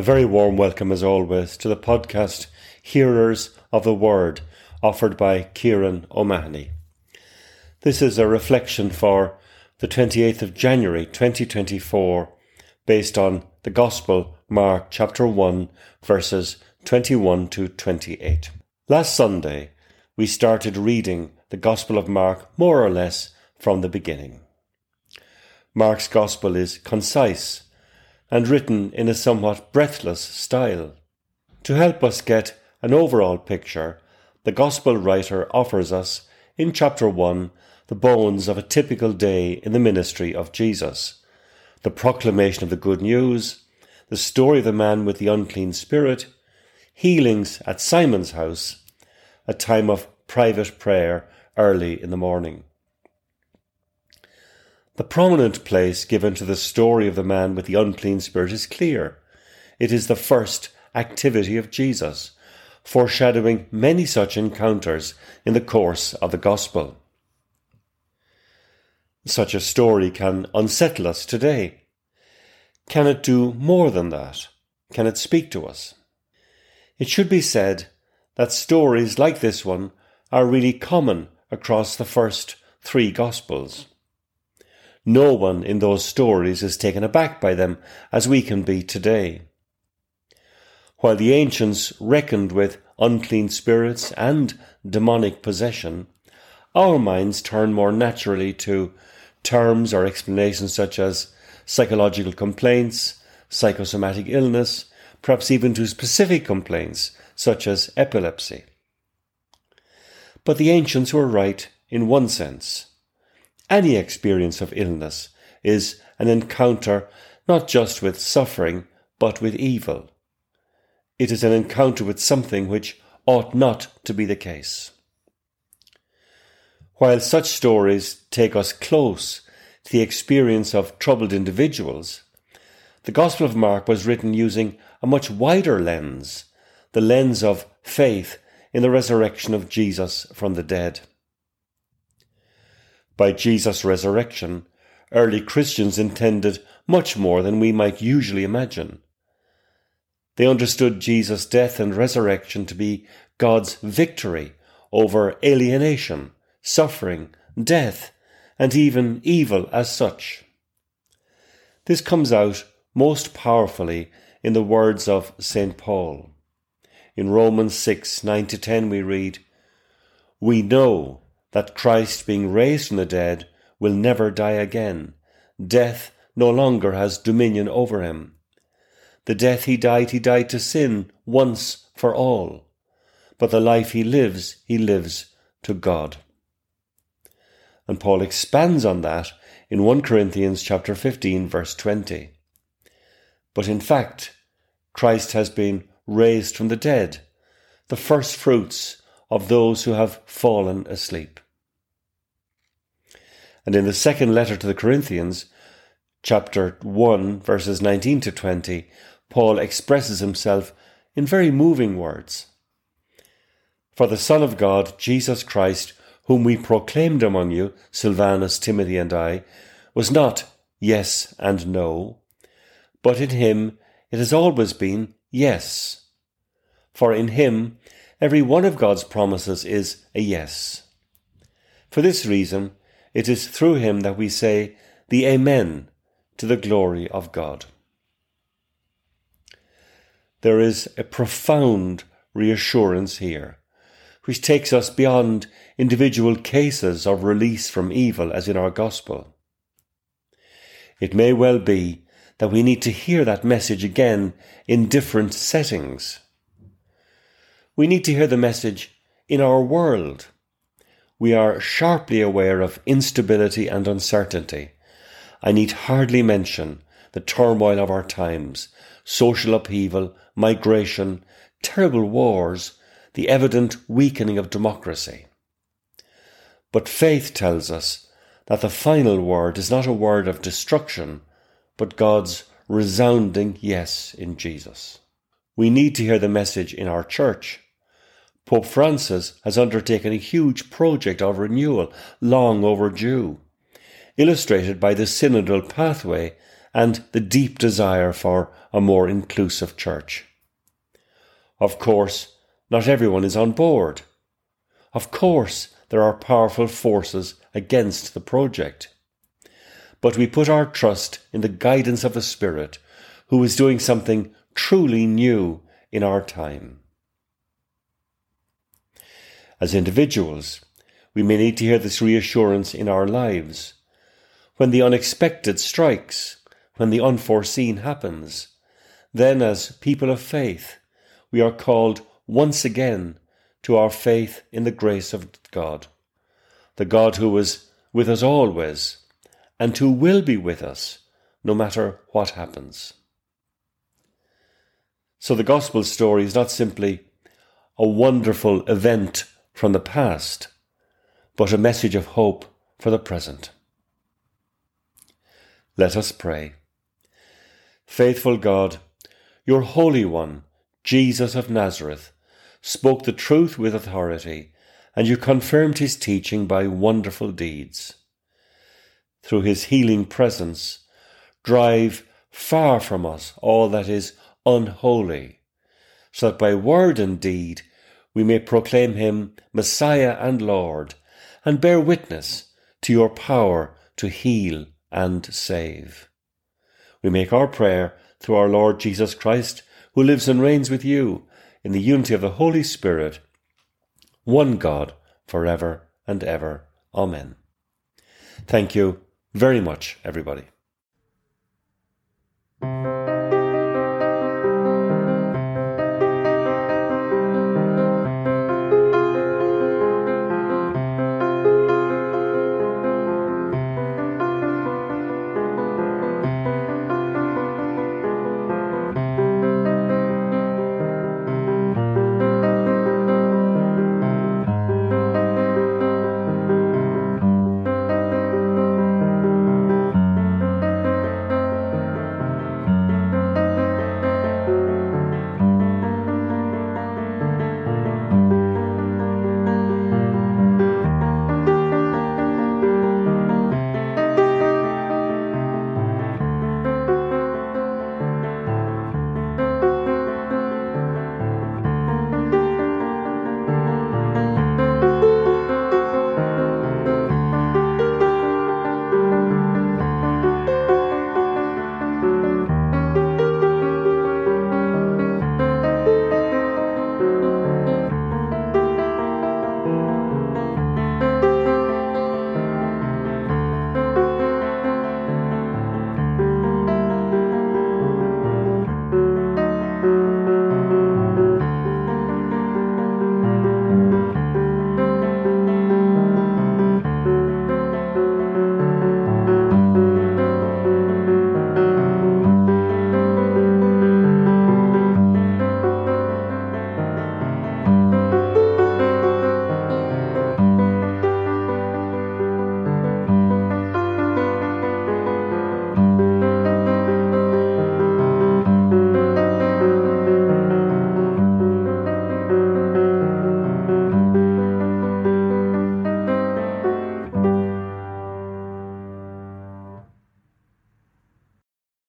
A very warm welcome, as always, to the podcast Hearers of the Word, offered by Kieran O'Mahony. This is a reflection for the 28th of January 2024, based on the Gospel, Mark chapter 1, verses 21 to 28. Last Sunday, we started reading the Gospel of Mark more or less from the beginning. Mark's Gospel is concise and written in a somewhat breathless style. To help us get an overall picture, the Gospel writer offers us, in chapter 1, the bones of a typical day in the ministry of Jesus, the proclamation of the good news, the story of the man with the unclean spirit, healings at Simon's house, a time of private prayer early in the morning. The prominent place given to the story of the man with the unclean spirit is clear. It is the first activity of Jesus, foreshadowing many such encounters in the course of the Gospel. Such a story can unsettle us today. Can it do more than that? Can it speak to us? It should be said that stories like this one are really common across the first three Gospels. No one in those stories is taken aback by them as we can be today. While the ancients reckoned with unclean spirits and demonic possession, our minds turn more naturally to terms or explanations such as psychological complaints, psychosomatic illness, perhaps even to specific complaints such as epilepsy. But the ancients were right in one sense. Any experience of illness is an encounter not just with suffering, but with evil. It is an encounter with something which ought not to be the case. While such stories take us close to the experience of troubled individuals, the Gospel of Mark was written using a much wider lens, the lens of faith in the resurrection of Jesus from the dead. By Jesus' resurrection, early Christians intended much more than we might usually imagine. They understood Jesus' death and resurrection to be God's victory over alienation, suffering, death, and even evil as such. This comes out most powerfully in the words of St. Paul. In Romans 6 9 to 10, we read, We know that Christ, being raised from the dead, will never die again. Death no longer has dominion over him. The death he died, he died to sin once for all. But the life he lives, he lives to God. And Paul expands on that in 1 Corinthians chapter 15 verse 20. But in fact, Christ has been raised from the dead, the first fruits of those who have fallen asleep. And in the second letter to the Corinthians, chapter 1, verses 19 to 20, Paul expresses himself in very moving words. For the Son of God, Jesus Christ, whom we proclaimed among you, Silvanus, Timothy, and I, was not yes and no, but in him it has always been yes. For in him Every one of God's promises is a yes. For this reason, it is through him that we say the Amen to the glory of God. There is a profound reassurance here, which takes us beyond individual cases of release from evil as in our gospel. It may well be that we need to hear that message again in different settings. We need to hear the message in our world. We are sharply aware of instability and uncertainty. I need hardly mention the turmoil of our times, social upheaval, migration, terrible wars, the evident weakening of democracy. But faith tells us that the final word is not a word of destruction, but God's resounding yes in Jesus. We need to hear the message in our church Pope Francis has undertaken a huge project of renewal, long overdue, illustrated by the synodal pathway and the deep desire for a more inclusive church. Of course, not everyone is on board. Of course, there are powerful forces against the project. But we put our trust in the guidance of the Spirit, who is doing something truly new in our time. As individuals, we may need to hear this reassurance in our lives. When the unexpected strikes, when the unforeseen happens, then as people of faith, we are called once again to our faith in the grace of God, the God who is with us always and who will be with us no matter what happens. So the gospel story is not simply a wonderful event from the past, but a message of hope for the present. Let us pray. Faithful God, your Holy One, Jesus of Nazareth, spoke the truth with authority, and you confirmed his teaching by wonderful deeds. Through his healing presence, drive far from us all that is unholy, so that by word and deed we may proclaim him Messiah and Lord, and bear witness to your power to heal and save. We make our prayer through our Lord Jesus Christ, who lives and reigns with you in the unity of the Holy Spirit, one God, for ever and ever. Amen. Thank you very much, everybody.